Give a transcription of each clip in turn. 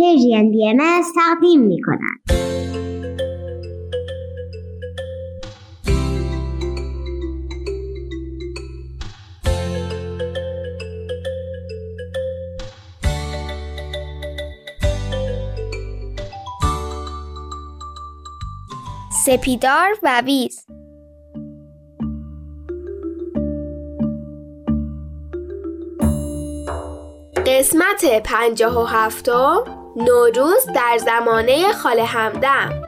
پرژین بی ام تقدیم می کند. سپیدار و ویز قسمت پنجاه و هفتم نوروز در زمانه خاله همدم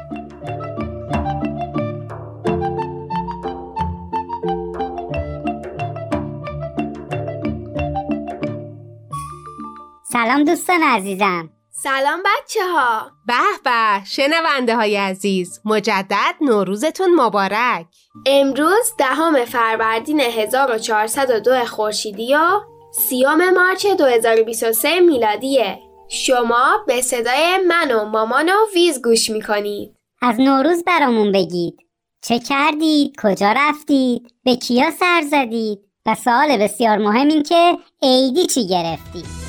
سلام دوستان عزیزم. سلام بچه ها به به شنونده های عزیز مجدد نوروزتون مبارک. امروز دهم فروردین 1402 خورشیدی و سیام مارچ 2023 میلادیه. شما به صدای من و مامان و ویز گوش می‌کنید از نوروز برامون بگید چه کردید؟ کجا رفتید؟ به کیا سر زدید؟ و سوال بسیار مهم این که عیدی چی گرفتید؟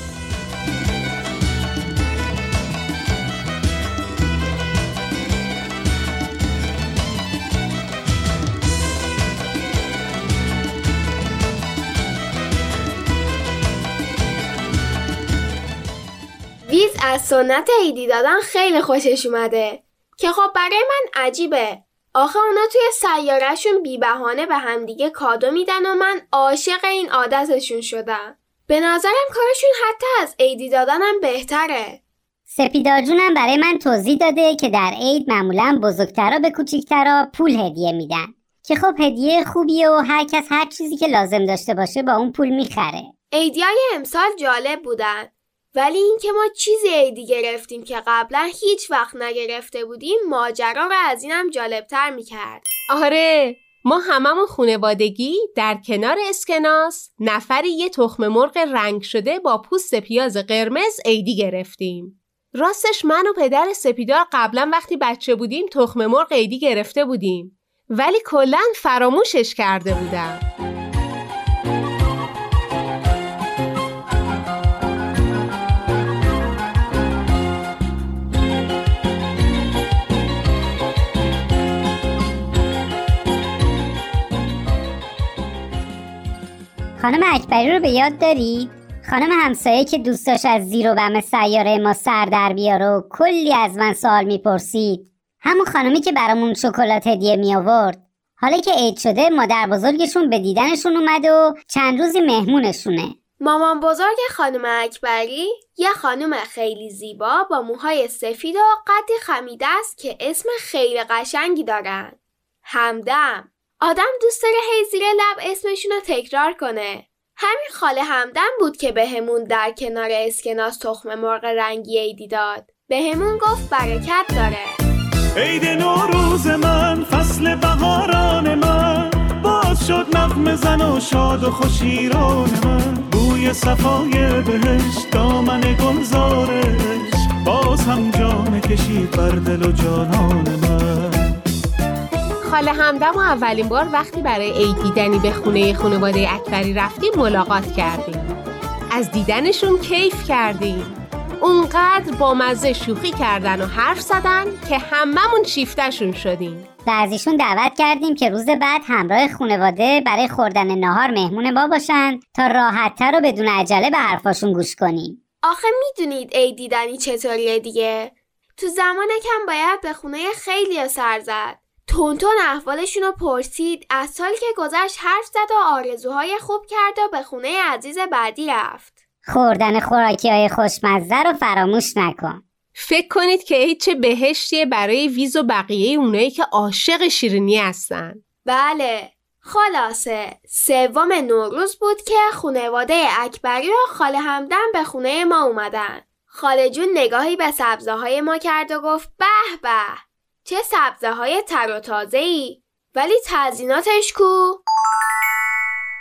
ویز از سنت عیدی دادن خیلی خوشش اومده. که خب برای من عجیبه. آخه اونا توی سیارهشون بی بهانه به همدیگه کادو میدن و من عاشق این عادتشون شدم. به نظرم کارشون حتی از عیدی دادنم بهتره. سپیدار جونم برای من توضیح داده که در عید معمولا بزرگترا به کوچیکترا پول هدیه میدن. که خب هدیه خوبیه و هر کس هر چیزی که لازم داشته باشه با اون پول می‌خره. عیدیای امسال جالب بودن. ولی اینکه ما چیزی عیدی گرفتیم که قبلا هیچ وقت نگرفته بودیم ماجرا رو از اینم جالبتر می‌کرد. آره ما هممون خونوادگی در کنار اسکناس نفری یه تخم مرغ رنگ شده با پوست پیاز قرمز عیدی گرفتیم. راستش من و پدر سپیدار قبلا وقتی بچه بودیم تخم مرغ عیدی گرفته بودیم. ولی کلا فراموشش کرده بودم. خانم اکبری رو به یاد داری؟ خانم همسایه که دوست داشت از زیر و بم سیاره ما سر در بیاره و کلی از من سوال می‌پرسید. همون خانمی که برامون شکلات هدیه می آورد حالا که عید شده مادر بزرگشون به دیدنشون اومد و چند روزی مهمونشونه. مامان بزرگ خانم اکبری یه خانم خیلی زیبا با موهای سفید و قد خمیده است که اسم خیلی قشنگی دارن. همدم. آدم دوست داره هی زیر لب اسمشون رو تکرار کنه. همین خاله همدم بود که بهمون در کنار اسکناس تخم مرغ رنگی عیدی داد بهمون گفت برکت داره. عید نوروز من فصل بهاران من. باز شد نغم زن و شاد و خوشیران من. بوی صفای بهش دامن گلزارش. باز هم جام کشید بر دل و جانان من. خاله همدم و اولین بار وقتی برای عید دیدنی به خونه خانواده اکبری رفتیم ملاقات کردیم. از دیدنشون کیف کردیم. اونقدر با مزه شوخی کردن و حرف زدن که هممون شیفتشون شدیم. و از ایشون دعوت کردیم که روز بعد همراه خانواده برای خوردن نهار مهمون ما باشن تا راحتتر و بدون عجله به حرفاشون گوش کنیم. آخه می‌دونید عید دیدنی چطوریه دیگه؟ تو زمان کم باید به خونه خیلی سر زد. تونتون احوالشون رو پرسید. از سالی که گذشت حرف زد و آرزوهای خوب کرد و به خونه عزیز بعدی رفت. خوردن خوراکی های خوشمزه رو فراموش نکن. فکر کنید که چه بهشتیه برای ویز و بقیه اونایی که عاشق شیرینی هستن. بله. خلاصه سوم نوروز بود که خانواده اکبری و خاله همدم به خونه ما اومدن. خاله جون نگاهی به سبزه های ما کرد و گفت به به. چه سبزه های تر و تازه ای ولی تزیناتش کو؟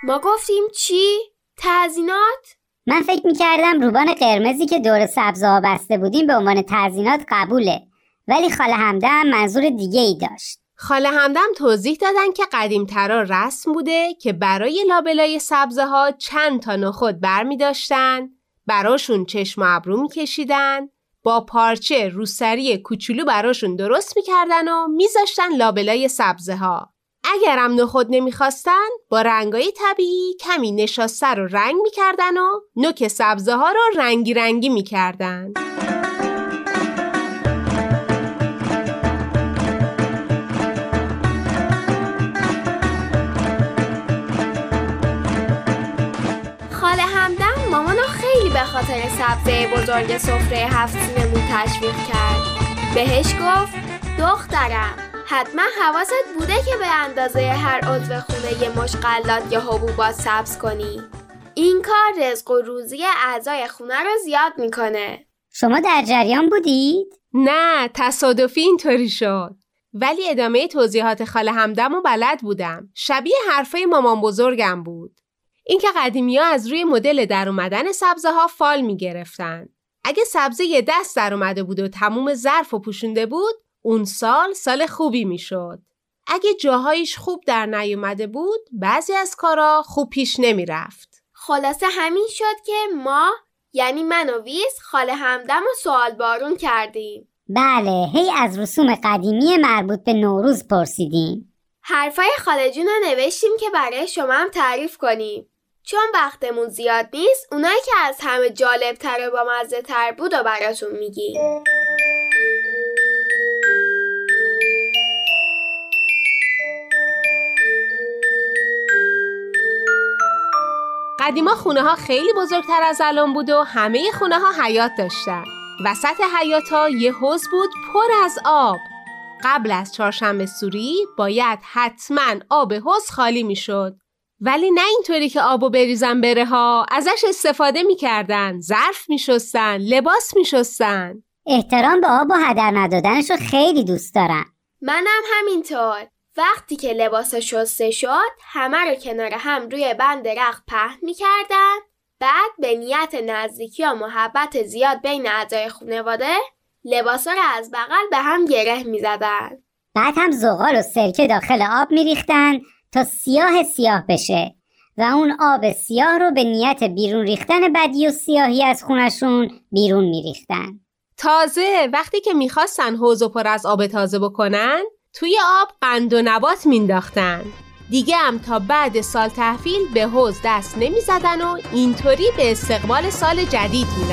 ما گفتیم چی؟ تزینات؟ من فکر می‌کردم روبان قرمزی که دور سبزه ها بسته بودیم به عنوان تزینات قبوله ولی خاله همدم منظور دیگه ای داشت خاله همدم توضیح دادن که قدیمترا رسم بوده که برای لابلای سبزه ها چند تا نخود بر می داشتن، براشون چشم و ابرو می کشیدن، با پارچه روسری کوچولو براشون درست می‌کردن و میذاشتن لابلای سبزه ها. اگرم نخود نمی‌خواستن با رنگای طبیعی کمی نشاسته رو رنگ می‌کردن و نوک سبزه ها رو رنگی رنگی می‌کردن. خاطر سبزه بزرگ سفره هفت سینمون تشویق کرد بهش گفت دخترم حتما حواست بوده که به اندازه هر عضو خونه یه مشغلات یا حبوبات سبز کنی این کار رزق و روزی اعضای خونه رو زیاد می‌کنه شما در جریان بودید؟ نه تصادفی اینطوری شد. ولی ادامه توضیحات خاله همدم و بلد بودم. شبیه حرفای مامان بزرگم بود. اینکه قدیمی ها از روی مدل در اومدن سبزه ها فال می گرفتن. اگه سبزه یه دست در اومده بود و تموم ظرف و پوشونده بود اون سال سال خوبی می شد. اگه جاهایش خوب در نیومده بود بعضی از کارا خوب پیش نمی رفت. خلاصه همین شد که ما یعنی من و ویس خاله همدم و سوال بارون کردیم بله هی از رسوم قدیمی مربوط به نوروز پرسیدیم حرفای خاله جون رو نوشتیم که برای شما هم تعریف کنیم چون وقتمون زیاد نیست اونایی که از همه جالب تر و با مزه تر بود و براتون میگیم قدیما خونه ها خیلی بزرگتر از الان بود و همه خونه ها حیات داشتن. وسط حیات ها یه حوز بود پر از آب. قبل از چهارشنبه سوری باید حتما آب حوز خالی می‌شد. ولی نه اینطوری که آبو بریزن بره ها. ازش استفاده می‌کردن. ظرف میشستن. لباس میشستن. احترام به آب و هدر ندادنش رو خیلی دوست دارم. منم همینطور. وقتی که لباس شسته شد همه رو کنار هم روی بند رخت پهن می‌کردن. بعد به نیت نزدیکی و محبت زیاد بین اعضای خانواده لباسا رو از بغل به هم گره می‌زدن. بعد هم زغال و سرکه داخل آب میریختن. تا سیاه سیاه بشه و اون آب سیاه رو به نیت بیرون ریختن بدی و سیاهی از خونشون بیرون میریختن. تازه وقتی که می‌خواستن حوض و پر از آب تازه بکنن توی آب قند و نبات مینداختن دیگه هم تا بعد سال تحویل به حوز دست نمی زدن و اینطوری به استقبال سال جدید می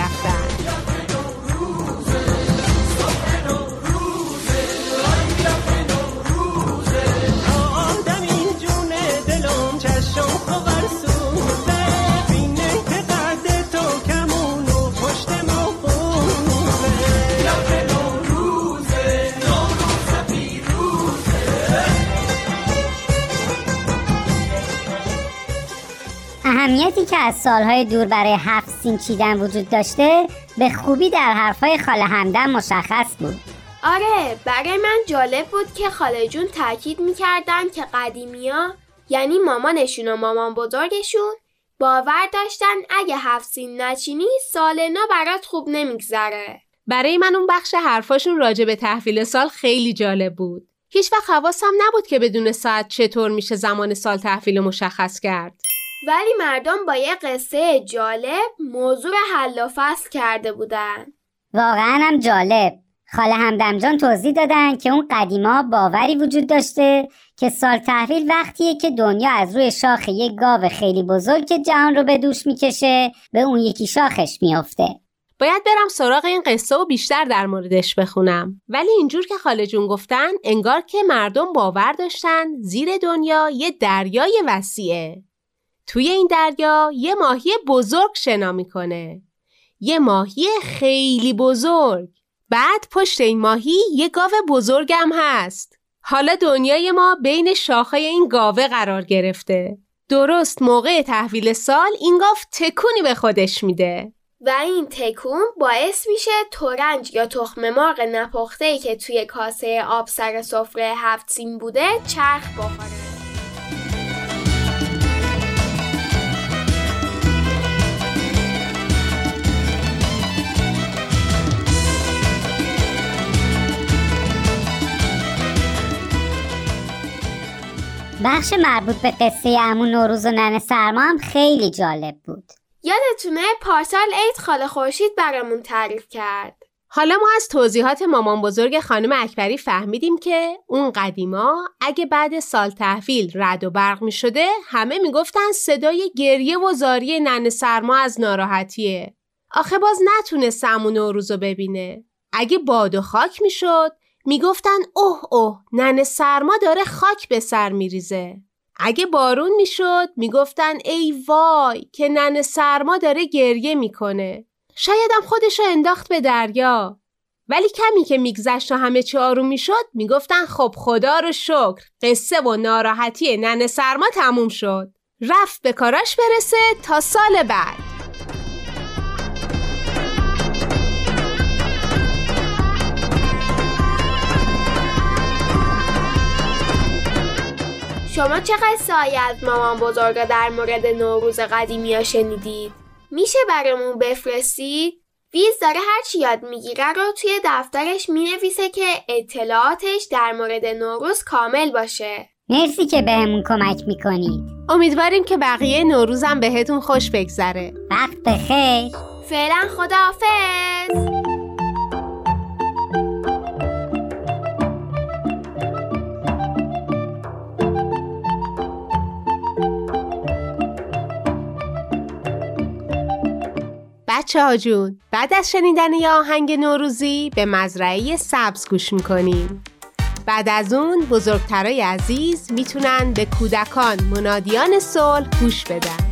اهمیتی که از سالهای دور برای هفت سین چیدن وجود داشته به خوبی در حرفای خاله همدم مشخص بود. آره برای من جالب بود که خاله جون تاکید می‌کردن که قدیمیا یعنی مامانشون و مامان بزرگشون باور داشتن اگه هفت سین نچینی سال نو برات خوب نمیگذره برای من اون بخش حرفاشون راجع به تحویل سال خیلی جالب بود. هیچ وقت حواسم نبود که بدون ساعت چطور میشه زمان سال تحویل مشخص کرد. ولی مردم با یه قصه جالب موضوع حل و فصل کرده بودن واقعا هم جالب خاله همدم جان توضیح دادن که اون قدیما باوری وجود داشته که سال تحویل وقتیه که دنیا از روی شاخ یک گاو خیلی بزرگ که جهان رو به دوش می‌کشه به اون یکی شاخش میافته. باید برم سراغ این قصه و بیشتر در موردش بخونم. ولی اینجور که خاله جون گفتن انگار که مردم باور داشتن زیر دنیا یه دریای وسیعه. توی این دریا یه ماهی بزرگ شنا می‌کنه. یه ماهی خیلی بزرگ. بعد پشت این ماهی یه گاو بزرگم هست. حالا دنیای ما بین شاخهای این گاوه قرار گرفته. درست موقع تحویل سال این گاو تکونی به خودش میده. و این تکون باعث میشه تورنج یا تخم مرغ نپخته که توی کاسه آب سر سفره هفت سین بوده چرخ بخوره. بخش مربوط به قصه امون نوروز و ننه سرما هم خیلی جالب بود یادتونه پارسال عید خاله خورشید برامون تعریف کرد حالا ما از توضیحات مامان بزرگ خانم اکبری فهمیدیم که اون قدیما اگه بعد سال تحویل رد و برق می شده همه می‌گفتن صدای گریه و زاری نن سرما از ناراحتیه. آخه باز نتونست همون نوروز رو ببینه. اگه باد و خاک می‌شد می‌گفتن اوه اوه نن سرما داره خاک به سر میریزه. اگه بارون می‌شد می‌گفتن ای وای که نن سرما داره گریه می‌کنه. شایدم خودش رو انداخت به دریا. ولی کمی که میگذشت و همه چی آروم می‌شد می‌گفتن خب خدا رو شکر قصه و ناراحتی نن سرما تموم شد. رفت به کاراش برسه تا سال بعد. شما چه قصه از مامان بزرگا در مورد نوروز قدیمی ها شنیدید؟ میشه برامون بفرستید؟ ویز داره هرچی یاد می‌گیره رو توی دفترش می‌نویسه که اطلاعاتش در مورد نوروز کامل باشه. مرسی که بهمون کمک می‌کنید. امیدواریم که بقیه نوروزم بهتون خوش بگذره. وقت بخیر. فعلا خداحافظ. بچه ها بعد از شنیدن یه آهنگ نوروزی به مزرعه سبز گوش می‌کنیم. بعد از اون بزرگترای عزیز می‌تونن به کودکان منادیان صلح گوش بدن.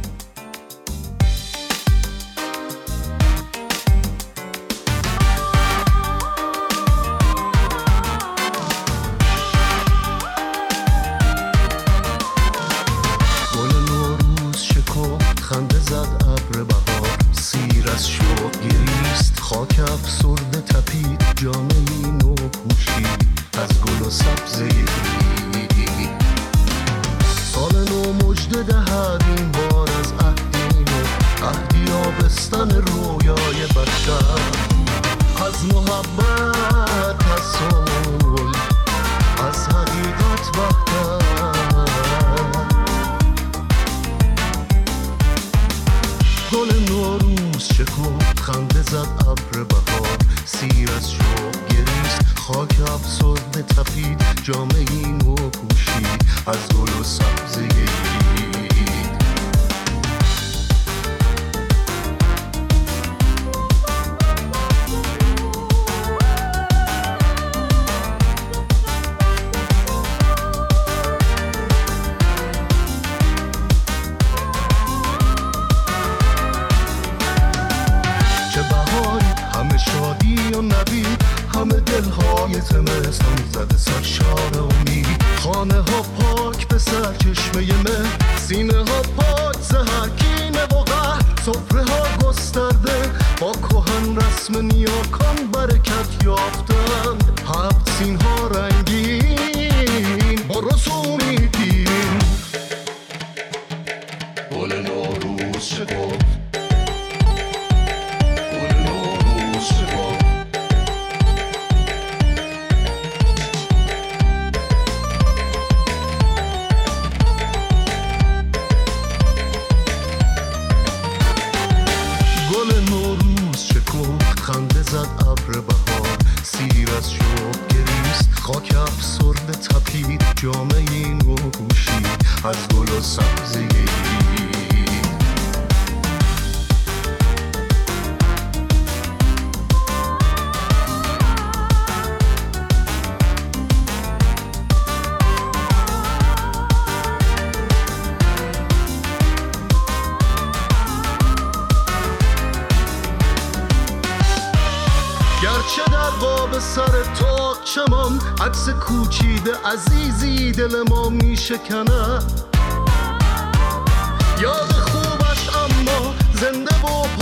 چمان عکس کوچیده عزیزی دل ما می شکنه یاد خوبش اما زنده و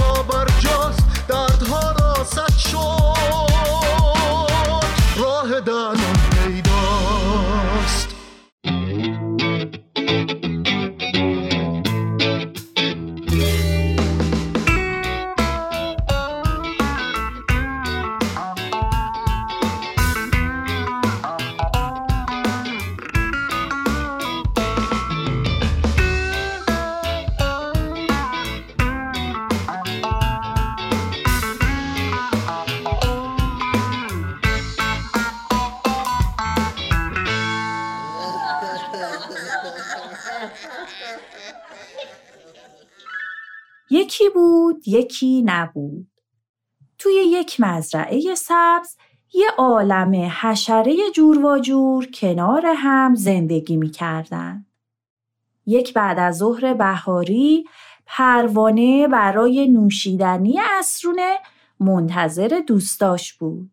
یکی نبود توی یک مزرعه سبز یه عالم حشره جور و جور کنار هم زندگی می کردن. یک بعد از ظهر بهاری پروانه برای نوشیدنی اسرونه منتظر دوستاش بود.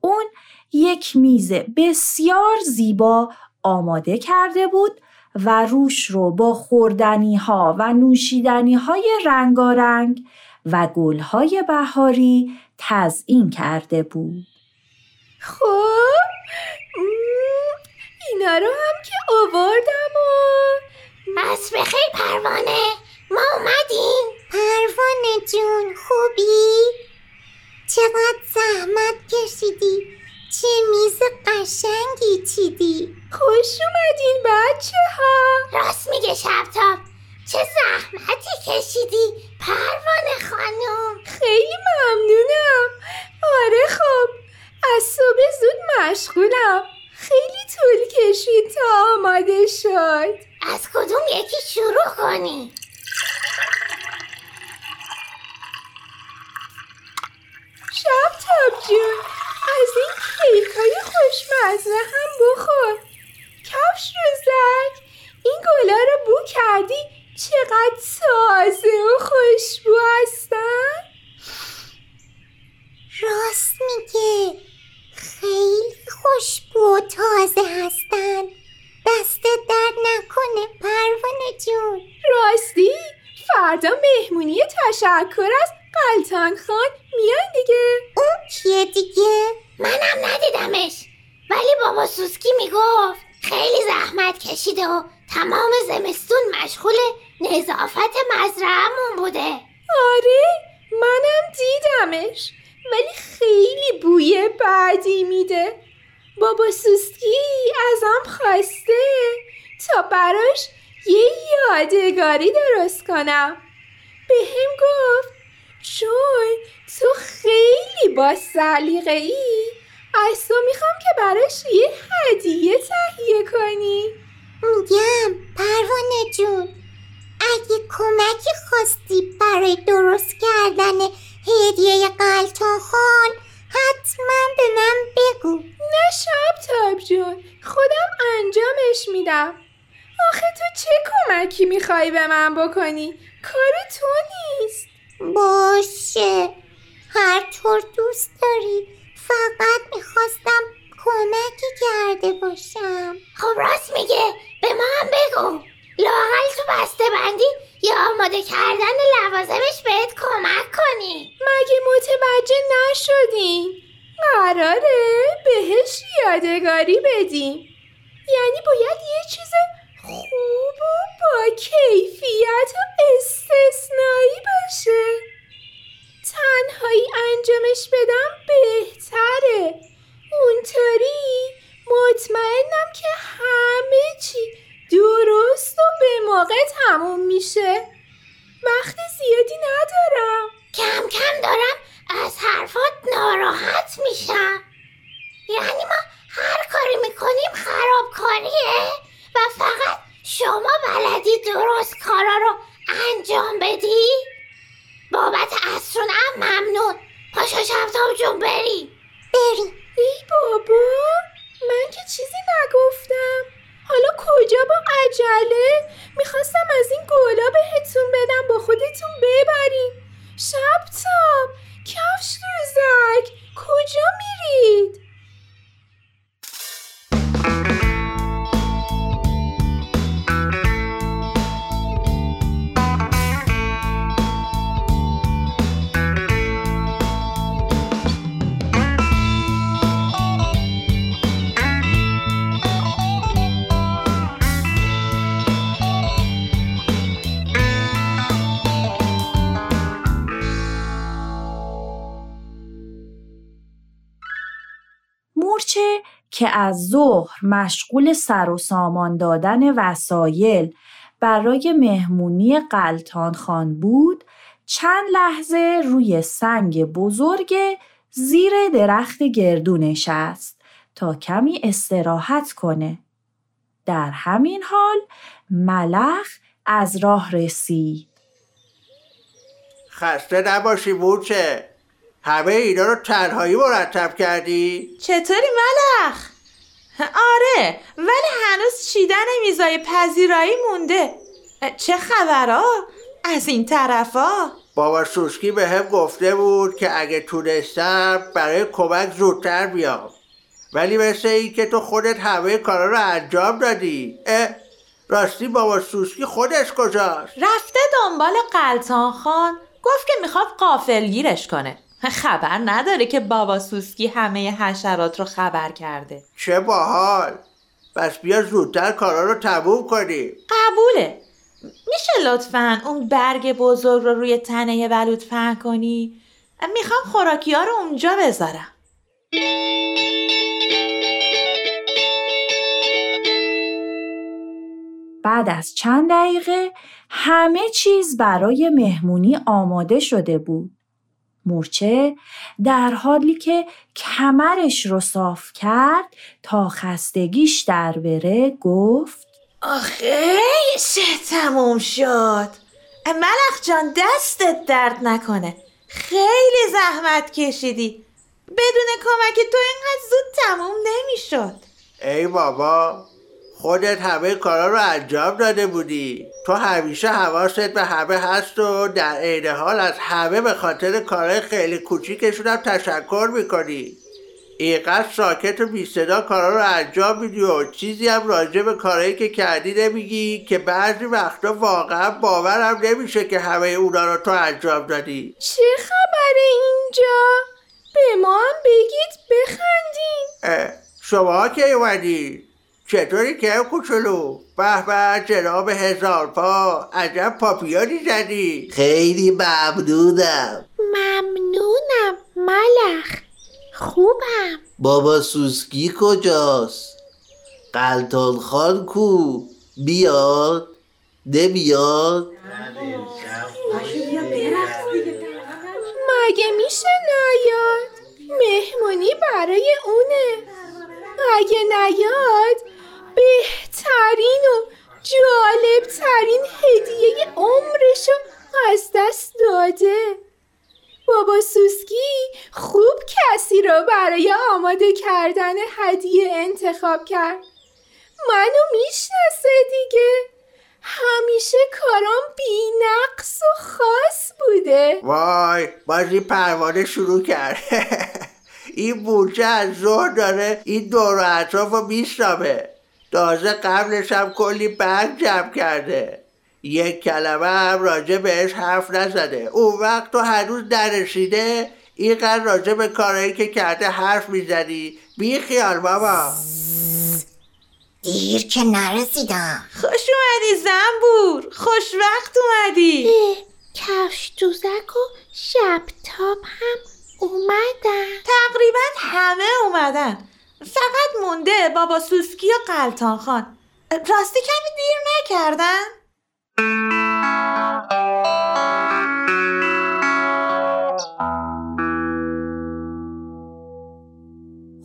اون یک میز بسیار زیبا آماده کرده بود و روش رو با خوردنی ها و نوشیدنی های رنگارنگ و گل های بهاری تزئین کرده بود. خب اینا رو هم که آوردم و بس بخیر پروانه ما اومدیم پروانه جون خوبی؟ چقدر زحمت کشیدی چه میز قشنگی چیدی؟ خوش اومدین بچه ها راست میگه شبتاب. چه زحمتی کشیدی پروانه خانم. خیلی ممنونم. آره خب از صبح زود مشغولم. خیلی طول کشید تا آماده شد. از کدوم یکی شروع کنی؟ شب تاب جون از این کیک های خوشمزه هم بخور. کفش رو زد. این گلا رو بو کردی. چقدر تازه و خوشبو هستن. راست میگه. خیلی خوشبو و تازه هستن. دست در نکنه پروانه جون. راستی فردا مهمونی تشکر از قلتان خان. میان دیگه. کیه دیگه؟ منم ندیدمش. ولی بابا سوسکی می‌گفت خیلی زحمت کشیده و تمام زمستون مشغول نظافت مزرعهمون بوده. آره منم دیدمش. ولی خیلی بوی بعدی میده. بابا سوسکی ازم خواسته تا براش یه یادگاری درست کنم. به هم گفت چون تو خیلی با سلیقه ای از تو می‌خوام که براش یه هدیه تهیه کنی. میگم پروانه جون. اگه کمکی خواستی برای درست کردن هدیه قلتان خان حتما به من بگو. نه شب تاب جون خودم انجامش میدم. آخه تو چه کمکی می‌خوای به من بکنی؟ کار تو نیست. باشه. هر طور دوست داری. فقط می‌خواستم کمکی کرده باشم. خب راست میگه. به ما هم بگو. لاغل تو بسته بندی یا آماده کردن لوازمش بهت کمک کنی. مگه متوجه نشدین قراره بهش یادگاری بدیم. یعنی باید یه چیز خوب و با کیفیت و استثنایی باشه. تنهایی انجامش بدم بهتره. اونطوری مطمئنم که همه چی درست و به موقع تموم میشه. وقت زیادی ندارم. کم کم دارم از حرفات ناراحت میشم. یعنی ما هر کاری می‌کنیم خرابکاریه. و فقط شما بلدی درست کارا رو انجام بدی؟ بابت هم ممنون. پاشا شبتاب جون بریم بریم ای بابا من که چیزی نگفتم. حالا کجا با عجله؟ می‌خواستم از این گلا بهتون بدم با خودتون ببریم شبتاب کفش دوزک کجا میرید؟ مورچه که از ظهر مشغول سر و سامان دادن وسایل برای مهمونی قلتان خان بود چند لحظه روی سنگ بزرگ زیر درخت گردو نشست تا کمی استراحت کنه. در همین حال ملخ از راه رسید. خسته نباشی موچه همه اینا رو تنهایی مرتب کردی؟ چطوری ملخ؟ آره ولی هنوز چیدن میزای پذیرایی مونده چه خبرها؟ از این طرفا؟ بابا سوسکی به هم گفته بود که اگه تونستم برای کمک زودتر بیام ولی مثل این که تو خودت همه کارا رو انجام دادی اه راستی بابا سوسکی خودش کجاست؟ رفته دنبال قلتان خان گفت که می‌خواد قافلگیرش کنه خبر نداره که بابا سوسکی همه حشرات رو خبر کرده. چه باحال. پس بیا زودتر کارا رو تموم کنیم قبوله. میشه لطفا اون برگ بزرگ رو روی تنه بلوط پهن کنی؟ می‌خوام خوراکی ها رو اونجا بذارم. بعد از چند دقیقه همه چیز برای مهمونی آماده شده بود. مورچه در حالی که کمرش رو صاف کرد تا خستگیش در بره گفت آخه چه تموم شد. ملخ جان دستت درد نکنه. خیلی زحمت کشیدی. بدون کمک تو اینقدر زود تموم نمی‌شد. ای بابا خودت همه کارا رو انجام داده بودی. تو همیشه حواست به همه هست و در عین حال از همه به خاطر کارهای خیلی کوچیکشون هم تشکر می‌کنی. اینقدر ساکت و بی صدا کارا رو انجام میدی و چیزی هم راجع به کارهایی که کردی نمیگی که بعضی وقتا واقعا باورم نمیشه که همه اونا رو تو انجام دادی. چه خبره اینجا؟ به ما هم بگید بخندیم شما که اومدی چطوری که کوچولو؟ به به جناب هزار پا عجب پاپیانی زدی. خیلی ممنونم. ممنونم ملخ. خوبم. بابا سوسکی کجاست؟ قلتان خان کو؟ بیاد؟ نمیاد؟ مگه میشه نیاد؟ مهمونی برای اونه. اگه نیاد بهترین و جالبترین هدیه عمرشو از دست داده. بابا سوسکی خوب کسی رو برای آماده کردن هدیه انتخاب کرد. منو می‌شناسه دیگه. همیشه کارام بی نقص و خاص بوده. وای بازی پروانه شروع کرد. این بوچه از زور داره این دور اطراف رو میشنامه. تازه قبلش هم کلی بند جمع کرده. یک کلمه هم راجع بهش حرف نزده. اون وقت تو هنوز نرسیده اینقدر راجع به کارهایی که کرده حرف می‌زنی. بی خیال بابا. دیر که نرسیدم. خوش اومدی زنبور. خوش وقت اومدی. کفش دوزک و شبتاب هم اومدن. تقریبا همه اومدن. فقط مونده بابا سوسکی و قلتان خان راستی کمی دیر نکردن؟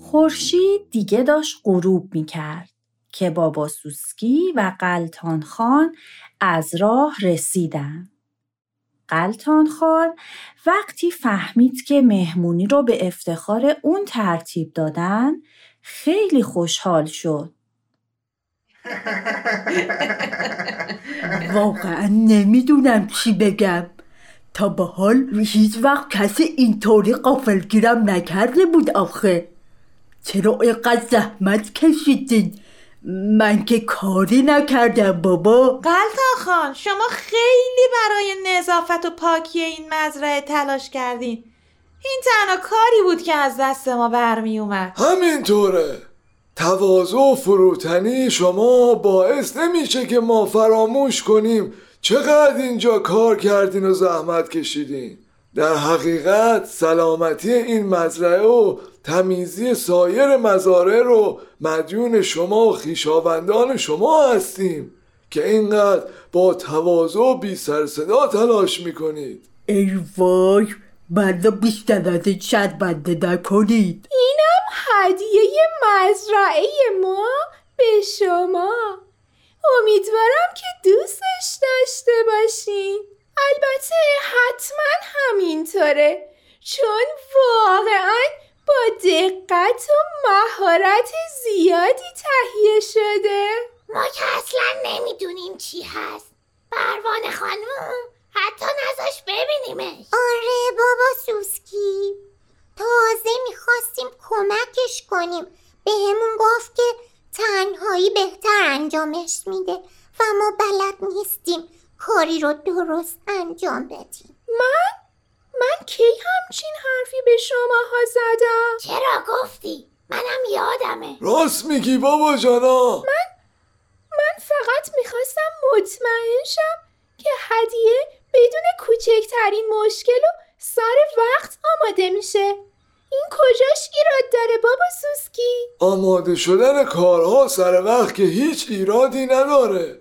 خورشید دیگه داشت غروب می کرد که بابا سوسکی و قلتان خان از راه رسیدن. قلتان خان وقتی فهمید که مهمونی رو به افتخار اون ترتیب دادن خیلی خوشحال شد. واقعا نمی‌دونم چی بگم. تا به حال هیچ وقت کسی اینطوری قافلگیرم نکرده بود آخه. چرا اینقدر زحمت کشیدین؟ من که کاری نکردم بابا. قلتا خان شما خیلی برای نظافت و پاکی این مزرعه تلاش کردین. این تنها کاری بود که از دست ما برمی اومد. همینطوره. تواضع و فروتنی شما باعث نمیشه که ما فراموش کنیم چقدر اینجا کار کردین و زحمت کشیدین. در حقیقت سلامتی این مزرعه و تمیزی سایر مزارع رو مدیون شما و خیشاوندان شما هستیم که اینقدر با تواضع و بی سر صدا تلاش می‌کنید. ای وای بنده بیشتر از این شرمنده نکنید اینم هدیه مزرعه ما به شما. امیدوارم که دوستش داشته باشین. البته حتما همینطوره چون واقعا با دقت و مهارت زیادی تهیه شده. ما که اصلا نمی‌دونیم چی هست. پروانه خانم حتی نزاش ببینیمش. آره بابا سوسکی. تازه می‌خواستیم کمکش کنیم. بهمون گفت که تنهایی بهتر انجامش میده و ما بلد نیستیم. کاری رو درست انجام بدیم من؟ من کی همچین حرفی به شماها زدم؟ چرا گفتی؟ منم یادمه راست میگی بابا جانا من من فقط می‌خواستم مطمئن شم که هدیه بدون کوچکترین مشکل و سر وقت آماده میشه این کجاش ایراد داره بابا سوسکی؟ آماده شدن کارها سر وقت که هیچ ایرادی نداره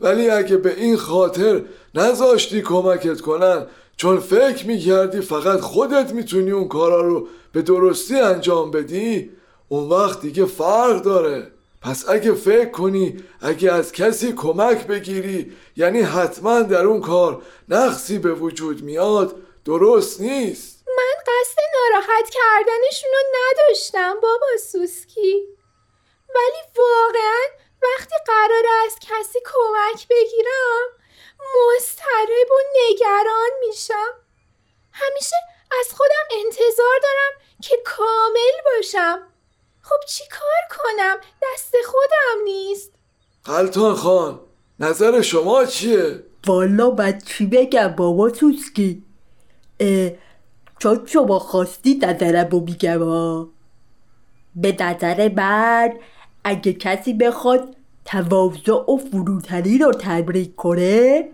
ولی اگه به این خاطر نذاشتی کمکت کنن چون فکر می‌کردی فقط خودت می‌تونی اون کارا رو به درستی انجام بدی اون وقت دیگه فرق داره. پس اگه فکر کنی اگه از کسی کمک بگیری یعنی حتما در اون کار نقصی به وجود میاد درست نیست. من قصد ناراحت کردنشون رو نداشتم بابا سوسکی. ولی واقعا وقتی قرار از کسی کمک بگیرم مضطرب و نگران میشم. همیشه از خودم انتظار دارم که کامل باشم. خب چی کار کنم؟ دست خودم نیست. قلتان خان نظر شما چیه؟ والا بعد چی بگم بابا سوسکی؟ اه، چون شما خواستی نظرم رو میگم. به نظر من اگه کسی بخواد تواضع و فروتنی رو تمرین کنه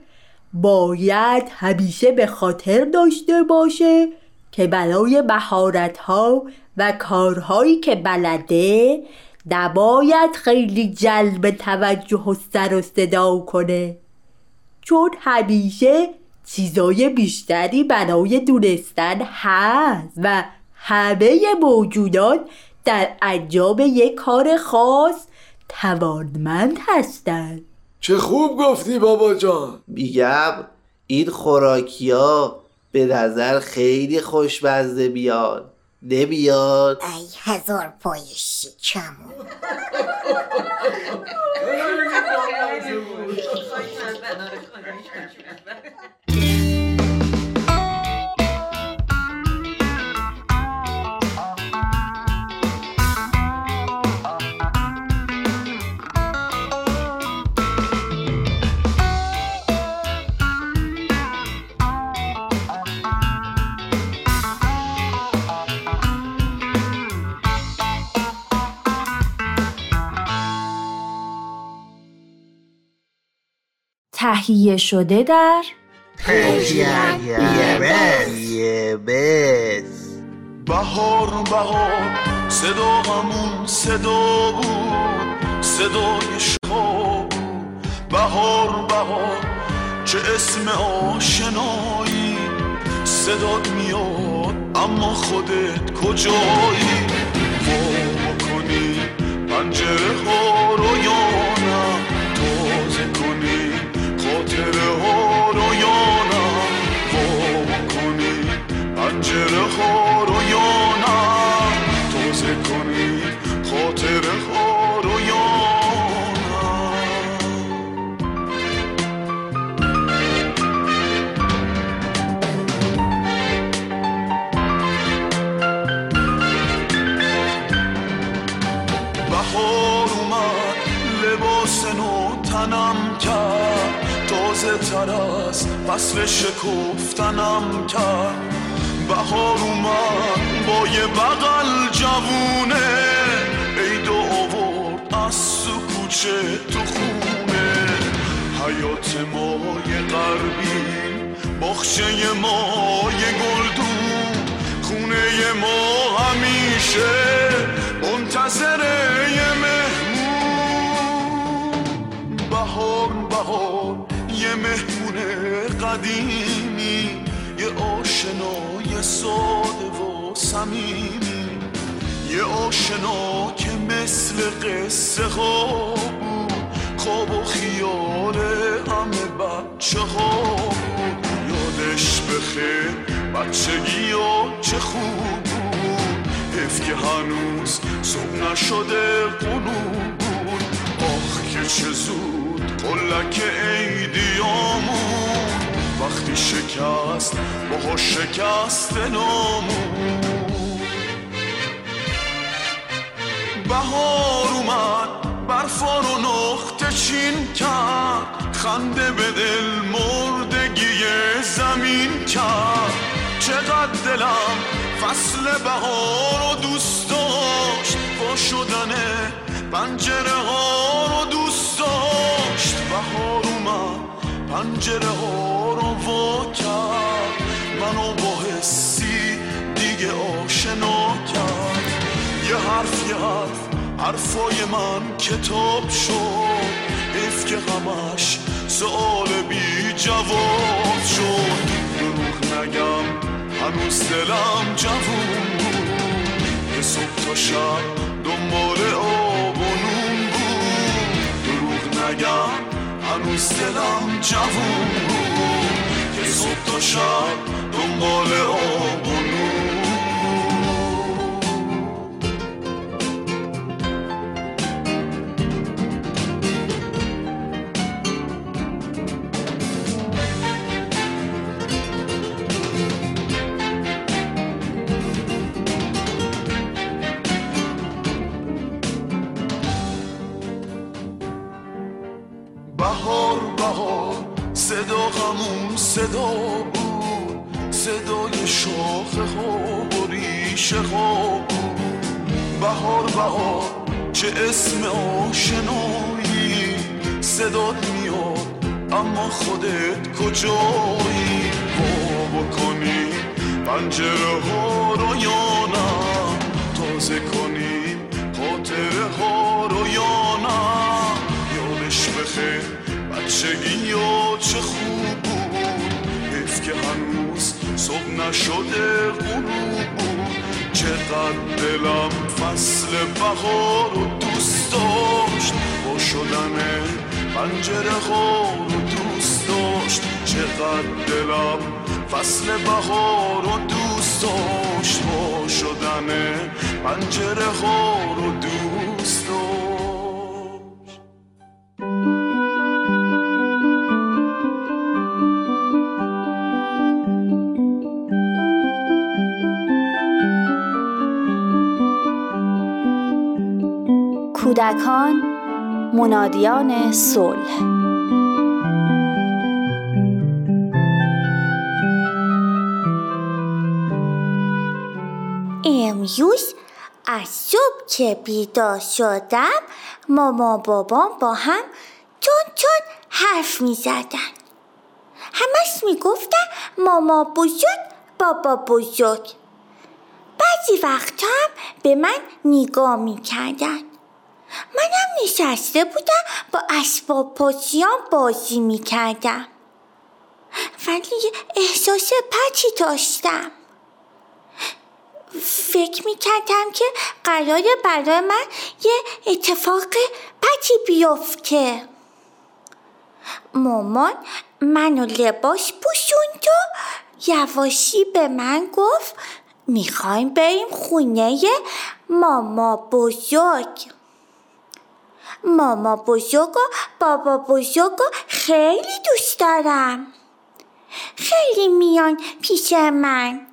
باید همیشه به خاطر داشته باشه که برای مهارت ها و کارهایی که بلده نباید خیلی جلب توجه و سر و صدا کنه. چون همیشه چیزای بیشتری برای دونستن هست و همه موجودات در انجام یک کار خاص توانمند هستند چه خوب گفتی بابا جان. میگم این خوراکی ها به نظر خیلی خوشمزه بیاد نمیاد؟ ای هزار پای شیکمون تهیه شده در یه بس بهار بهار صدا همون صدا بود صدای شما بهار بهار چه اسم آشنایی؟ صدات میاد اما خودت کجایی؟ وا کنی پنجره ها رو فصل شکفتنم کرد. بهار اومد با یه بغل جوونه. عید و آورد از تو کوچه تو خونه. حیات ما یه غربی باخچه ما یه گلدون. خونه ما همیشه منتظر یه مهمون. بهار بهار یه مهمون. قدیمی یه آشنای ساده و صمیمی. یه آشنا که مثل قصه ها بود خواب و خیال همه بچه ها بود. بخیر بچگی و چه خوب بود. حیف که هنوز صبح نشده قلوب بود. آخ که چه زود قلک عیدیامون. وقتی شکست باها شکست نامون بهار اومد برفا رو نقطه چین کرد. خنده به دل مردگی زمین کرد. چقدر دلم فصل بهار رو دوست داشت. با شدن پنجره ها رو دوست داشت. بهار پنجره ها رو وا کرد. منو با حسی دیگه آشنا کرد. یه حرف یه حرف حرفای من کتاب شد. حیف که همش سوال بی جواب شد. دروغ نگم هنوز دلم جوون بود. یه صبح تا شب دنبال آب و نون بود. دروغ نگم هنوز دلم جوون بود. یه صبح تا شب دنبال آب بهار چه اسم آشنایی صدات میاد اما خودت کجایی وا بکنی پنجره ها رو یا نه تازه کنی خاطره ها رو یا نه یادش بخیر بچگی یا چه خوب بود حیف که هنوز صبح نشده غروب بود چقدر دلم فصل بهار رو دوست داشت. با شدن پنجره ها رو دوست داشت. چقدر دلم فصل بهار رو دوست داشت. با شدن پنجره ها رو دوست کودکان منادیان صلح. امروز از صبح که بیدار شدم ماما بابام با هم چون چون حرف می زدن همش می گفتن ماما بزرگ بابا بزرگ. بعضی وقتا هم به من نگاه می کردن منم نشسته بودم با اسباب بازیام بازی می کردم ولی احساس پچی داشتم. فکر می کردم که قراره برای من یه اتفاق پچی بیفته. مامان منو لباس پوشوند و یواشی به من گفت می‌خوایم بریم خونه ماما بزرگ. ماما بزرگ و بابا بزرگ و خیلی دوست دارم. خیلی میان پیش من.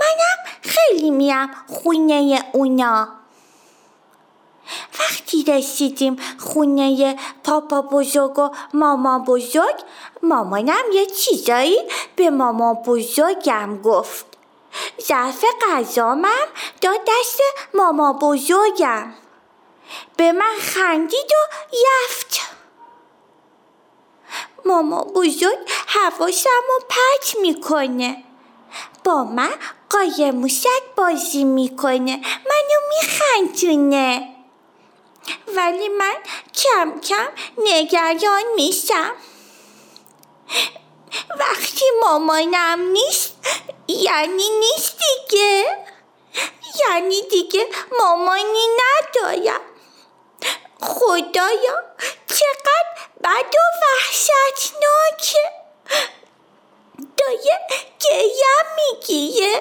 منم خیلی میام خونه اونا. وقتی رسیدیم خونه پاپا بزرگ و ماما بزرگ مامانم یه چیزایی به ماما بزرگم گفت. ظرف غذامم داد دست ماما بزرگم. به من خندید و یفت ماما بزرگ حواسم رو پرت می‌کنه. با من قایم موشک بازی می‌کنه. منو میخندونه. ولی من کم کم نگران میشم. وقتی مامانم نیست یعنی نیست دیگه. یعنی دیگه مامانی ندارم. خدایا چقدر بد و وحشتناکه. دایه گیم می‌گیره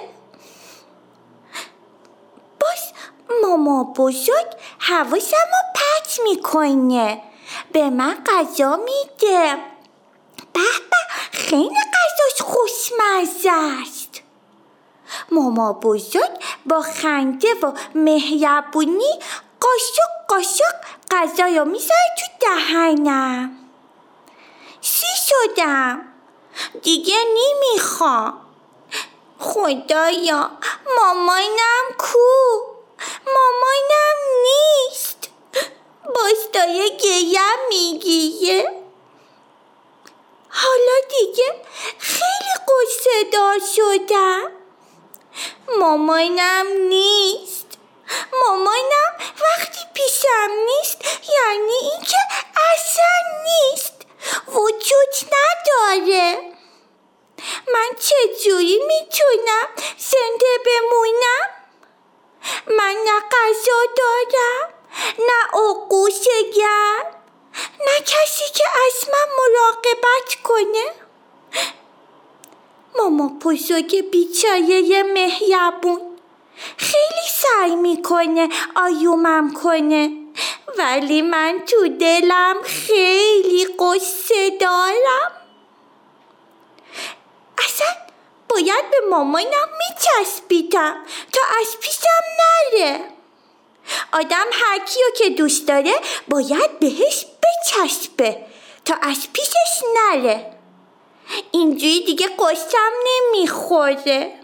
باز ماما بزرگ حواسم رو پت می‌کنه. به من غذا میده. به به خیلی غذاش خوشمزه است. ماما بزرگ با خنده و مهربونی قاشق قاشق غذا رو می‌ذاره تو دهنم. سی شدم؟ دیگه نمی‌خوام خدایا مامانم کو؟ مامانم نیست. باز دایه گیم میگیه. حالا دیگه خیلی قصه دار شدم. مامانم نیست. مامانم وقتی پیشم نیست یعنی اینکه اصلا نیست وجود نداره من چجوری می‌تونم زنده بمونم من نه غذا دارم نه آغوش گرم نه کسی که از من مراقبت کنه ماما بزرگ بیچاره مهربون خیلی سعی می‌کنه آیومم کنه. ولی من تو دلم خیلی قصه دارم. اصلا باید به مامانم میچسبیدم تا از پیشم نره. آدم هر کیو که دوست داره باید بهش بچسبه تا از پیشش نره. اینجوری دیگه قصم نمی‌خوره.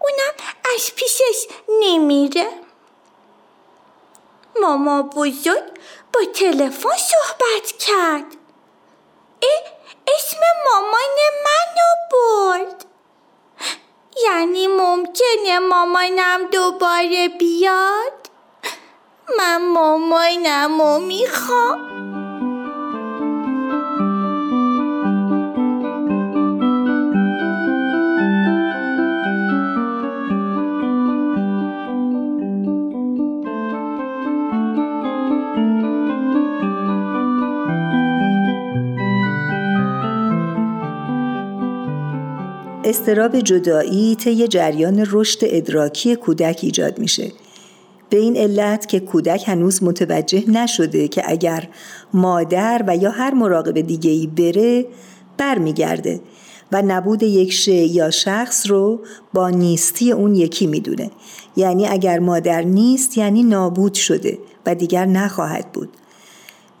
اونم از پیشش نمیره. ماما بزرگ با تلفن صحبت کرد. اه اسم مامان منو برد. یعنی ممکنه مامانم دوباره بیاد؟ من مامانم رو می‌خوام. استراب جدایی طی جریان رشد ادراکی کودک ایجاد میشه. به این علت که کودک هنوز متوجه نشده که اگر مادر و یا هر مراقب دیگه ای بره برمیگرده و نبود یک شی یا شخص رو با نیستی اون یکی می‌دونه. یعنی اگر مادر نیست یعنی نابود شده و دیگر نخواهد بود.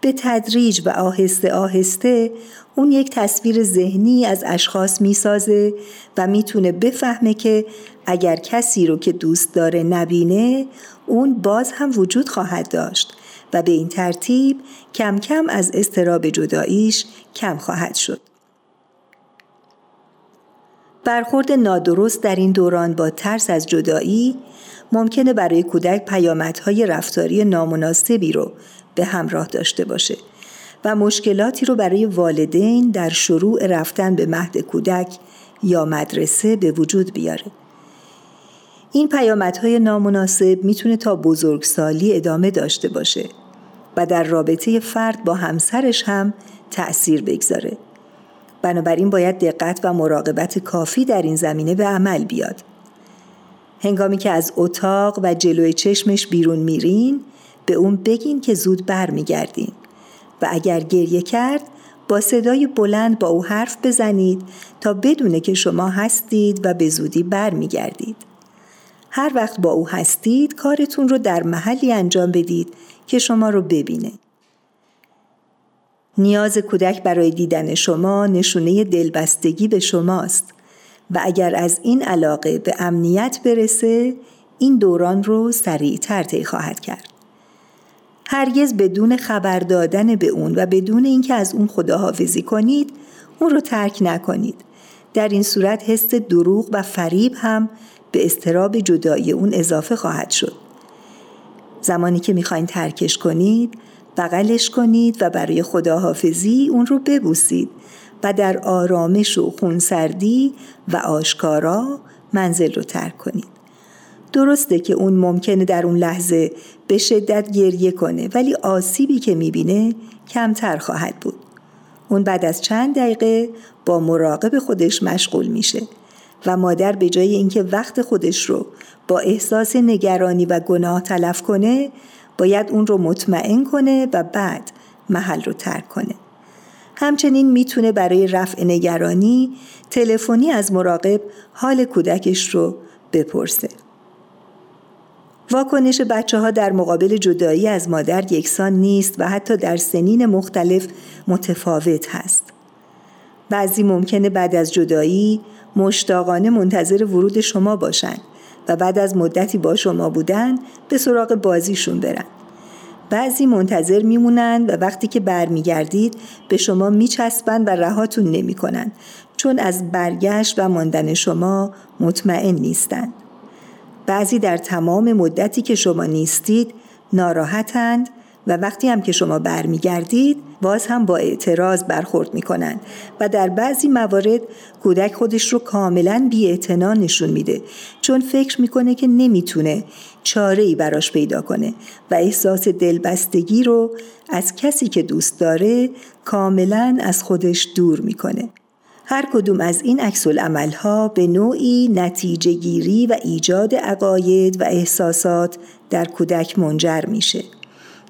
به تدریج و آهسته آهسته اون یک تصویر ذهنی از اشخاص می‌سازه و می‌تونه بفهمه که اگر کسی رو که دوست داره نبینه اون باز هم وجود خواهد داشت و به این ترتیب کم کم از استراب جداییش کم خواهد شد. برخورد نادرست در این دوران با ترس از جدایی ممکنه برای کودک پیامدهای رفتاری نامناسبی رو به همراه داشته باشه و مشکلاتی رو برای والدین در شروع رفتن به مهد کودک یا مدرسه به وجود بیاره. این پیامدهای نامناسب می‌تونه تا بزرگسالی ادامه داشته باشه و در رابطه فرد با همسرش هم تأثیر بگذاره. بنابراین باید دقت و مراقبت کافی در این زمینه به عمل بیاد. هنگامی که از اتاق و جلوی چشمش بیرون میرین به اون بگین که زود برمیگردین و اگر گریه کرد با صدای بلند با او حرف بزنید تا بدونه که شما هستید و به زودی برمیگردید. هر وقت با او هستید کارتون رو در محلی انجام بدید که شما رو ببینه. نیاز کودک برای دیدن شما نشونه دلبستگی به شماست و اگر از این علاقه به امنیت برسه این دوران رو سریعتر طی خواهد کرد. هرگز بدون خبر دادن به اون و بدون اینکه از اون خداحافظی کنید اون رو ترک نکنید. در این صورت حس دروغ و فریب هم به استراب جدایی اون اضافه خواهد شد. زمانی که می‌خواین ترکش کنید بغلش کنید و برای خداحافظی اون رو ببوسید و در آرامش و خونسردی و آشکارا منزل رو ترک کنید. درسته که اون ممکنه در اون لحظه به شدت گریه کنه ولی آسیبی که می‌بینه کمتر خواهد بود. اون بعد از چند دقیقه با مراقب خودش مشغول میشه و مادر به جای اینکه وقت خودش رو با احساس نگرانی و گناه تلف کنه باید اون رو مطمئن کنه و بعد محل رو ترک کنه. همچنین می‌تونه برای رفع نگرانی تلفنی از مراقب حال کودکش رو بپرسه. واکنش بچه ها در مقابل جدایی از مادر یکسان نیست و حتی در سنین مختلف متفاوت هست. بعضی ممکنه بعد از جدایی مشتاقانه منتظر ورود شما باشند و بعد از مدتی با شما بودن به سراغ بازیشون برن. بعضی منتظر میمونن و وقتی که برمیگردید به شما میچسبند و رهاتون نمی‌کنن چون از برگشت و ماندن شما مطمئن نیستند. بعضی در تمام مدتی که شما نیستید ناراحتند و وقتی هم که شما برمیگردید باز هم با اعتراض برخورد می‌کنن و در بعضی موارد کودک خودش رو کاملا بی نشون میده چون فکر می‌کنه که نمی‌تونه چاره ای براش پیدا کنه و احساس دلبستگی رو از کسی که دوست داره کاملا از خودش دور می‌کنه. هر کدوم از این عکس ها به نوعی نتیجه گیری و ایجاد عقاید و احساسات در کودک منجر میشه.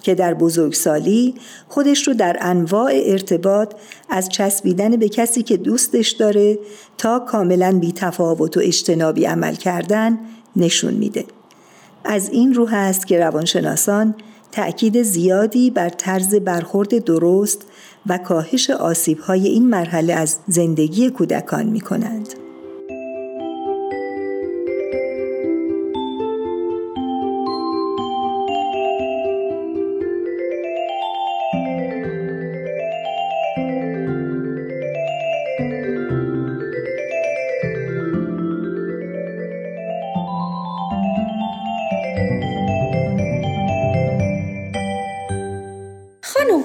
که در بزرگسالی خودش رو در انواع ارتباط از چسبیدن به کسی که دوستش داره تا کاملا بی تفاوت و اجتنابی عمل کردن نشون میده. از این رو هست که روانشناسان تأکید زیادی بر طرز برخورد درست و کاهش آسیبهای این مرحله از زندگی کودکان می کنند.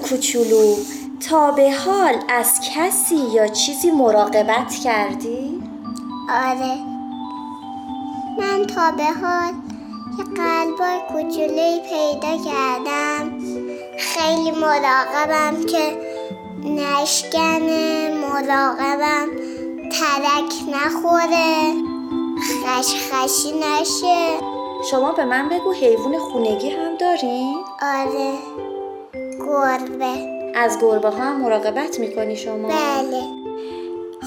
کوچولو تا به حال از کسی یا چیزی مراقبت کردی؟ آره. من تا به حال یه قلبای کوچولوی پیدا کردم. خیلی مراقبم که نشکنه مراقبم ترک نخوره. خشخشی نشه. شما به من بگو حیوان خونگی هم دارین؟ آره. گربه. از گربه ها مراقبت می‌کنی شما؟ بله.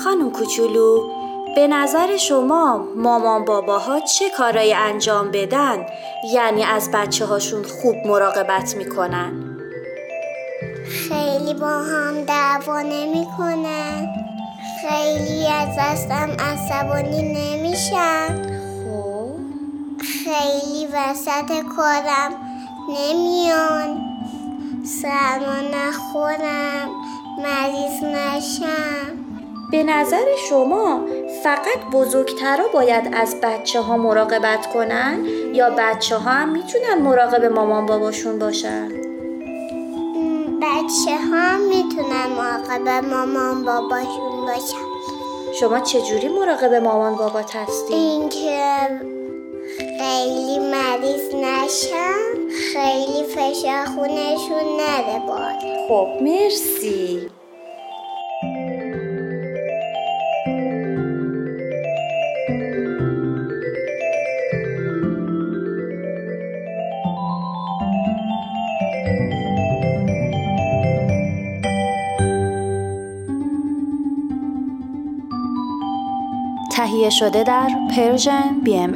خانم کوچولو به نظر شما مامان باباها چه کارایی انجام بدن؟ یعنی از بچه هاشون خوب مراقبت می‌کنن؟ خیلی با هم دعوا نمی‌کنن. خیلی از دستم عصبانی نمیشن. خب. خیلی وسط کارم نمیان. سرما نخورم مریض نشم به نظر شما فقط بزرگترها باید از بچه ها مراقبت کنن یا بچه ها هم می‌تونن مراقب مامان باباشون باشن؟ بچه ها می‌تونن مراقب مامان باباشون باشن شما چجوری مراقب مامان بابات هستی؟ اینکه خیلی مریض نشم. خیلی فشار خونشون نره باد خب مرسی. تهیه شده در پرژن بی ام